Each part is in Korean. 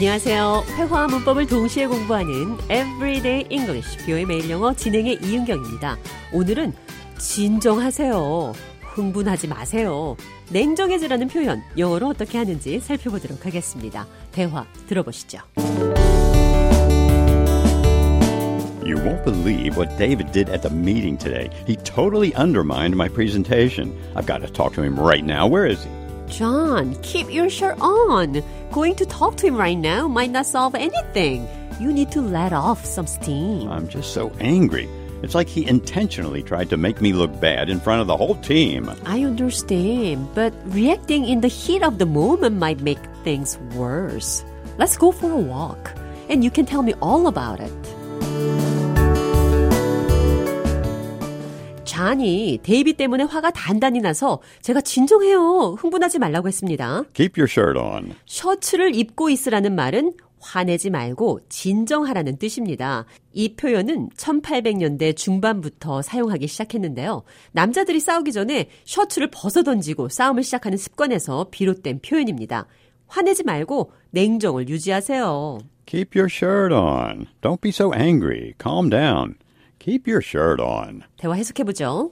안녕하세요. 회화와 문법을 동시에 공부하는 Everyday English, 뷰의 매일 영어 진행의 이은경입니다. 오늘은 진정하세요. 흥분하지 마세요. 냉정해지라는 표현, 영어로 어떻게 하는지 살펴보도록 하겠습니다. 대화 들어보시죠. You won't believe what David did at the meeting today. He totally undermined my presentation. I've got to talk to him right now. Where is he? John, keep your shirt on. Going to talk to him right now might not solve anything. You need to let off some steam. I'm just so angry. It's like he intentionally tried to make me look bad in front of the whole team. I understand, but reacting in the heat of the moment might make things worse. Let's go for a walk, and you can tell me all about it. 잔이 데이비 때문에 화가 단단히 나서 제가 진정해요. 흥분하지 말라고 했습니다. Keep your shirt on. 셔츠를 입고 있으라는 말은 화내지 말고 진정하라는 뜻입니다. 이 표현은 1800년대 중반부터 사용하기 시작했는데요. 남자들이 싸우기 전에 셔츠를 벗어 던지고 싸움을 시작하는 습관에서 비롯된 표현입니다. 화내지 말고 냉정을 유지하세요. Keep your shirt on. Don't be so angry. Calm down. Keep your shirt on. 대화 해석해보죠.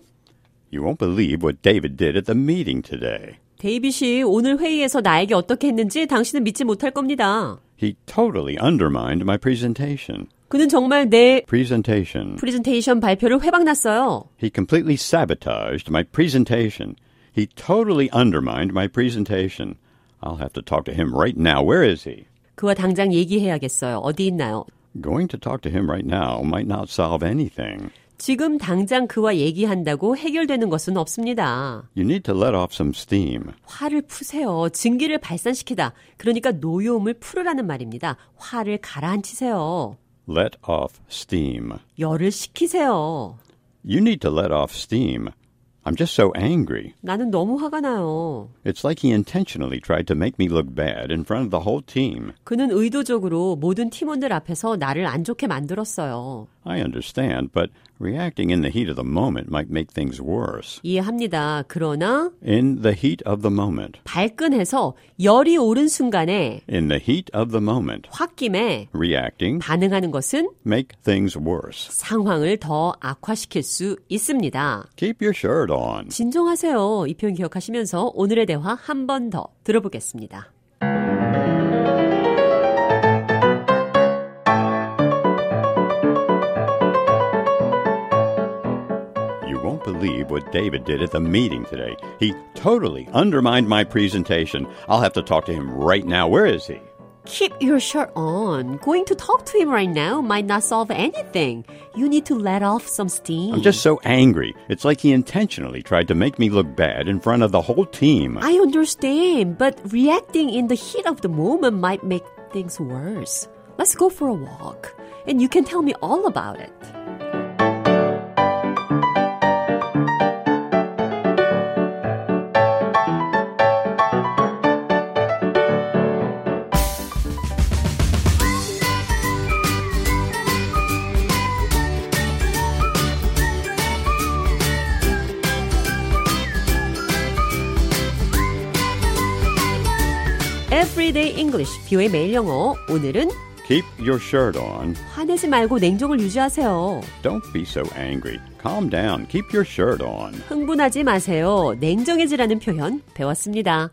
You won't believe what David did at the meeting today. 데이빗이 오늘 회의에서 나에게 어떻게 했는지 당신은 믿지 못할 겁니다. He totally undermined my presentation. 그는 정말 내 Presentation. 프레젠테이션 발표를 회방났어요. He completely sabotaged my presentation. He totally undermined my presentation. I'll have to talk to him right now. Where is he? 그와 당장 얘기해야겠어요. 어디 있나요? Going to talk to him right now might not solve anything. 지금 당장 그와 얘기한다고 해결되는 것은 없습니다. You need to let off some steam. 화를 푸세요. 증기를 발산시키다. 그러니까 노여움을 풀으라는 말입니다. 화를 가라앉히세요. Let off steam. 열을 식히세요. You need to let off steam. I'm just so angry. 나는 너무 화가 나요. It's like he intentionally tried to make me look bad in front of the whole team. 그는 의도적으로 모든 팀원들 앞에서 나를 안 좋게 만들었어요. I understand, but reacting in the heat of the moment might make things worse. 이해합니다. 그러나 In the heat of the moment. 발끈해서 열이 오른 순간에 In the heat of the moment. 홧김에 Reacting 반응하는 것은 make things worse. 상황을 더 악화시킬 수 있습니다. Keep your shirt on. 진정하세요. 이 표현 기억하시면서 오늘의 대화 한 번 더 들어보겠습니다. Believe what David did at the meeting today. He totally undermined my presentation. I'll have to talk to him right now. Where is he? Keep your shirt on. Going to talk to him right now might not solve anything. You need to let off some steam. I'm just so angry. It's like he intentionally tried to make me look bad in front of the whole team. I understand, but reacting in the heat of the moment might make things worse. Let's go for a walk, and you can tell me all about it. Everyday English, 뷰의 매일 영어. 오늘은 Keep your shirt on. 화내지 말고 냉정을 유지하세요. Don't be so angry. Calm down. Keep your shirt on. 흥분하지 마세요. 냉정해지라는 표현 배웠습니다.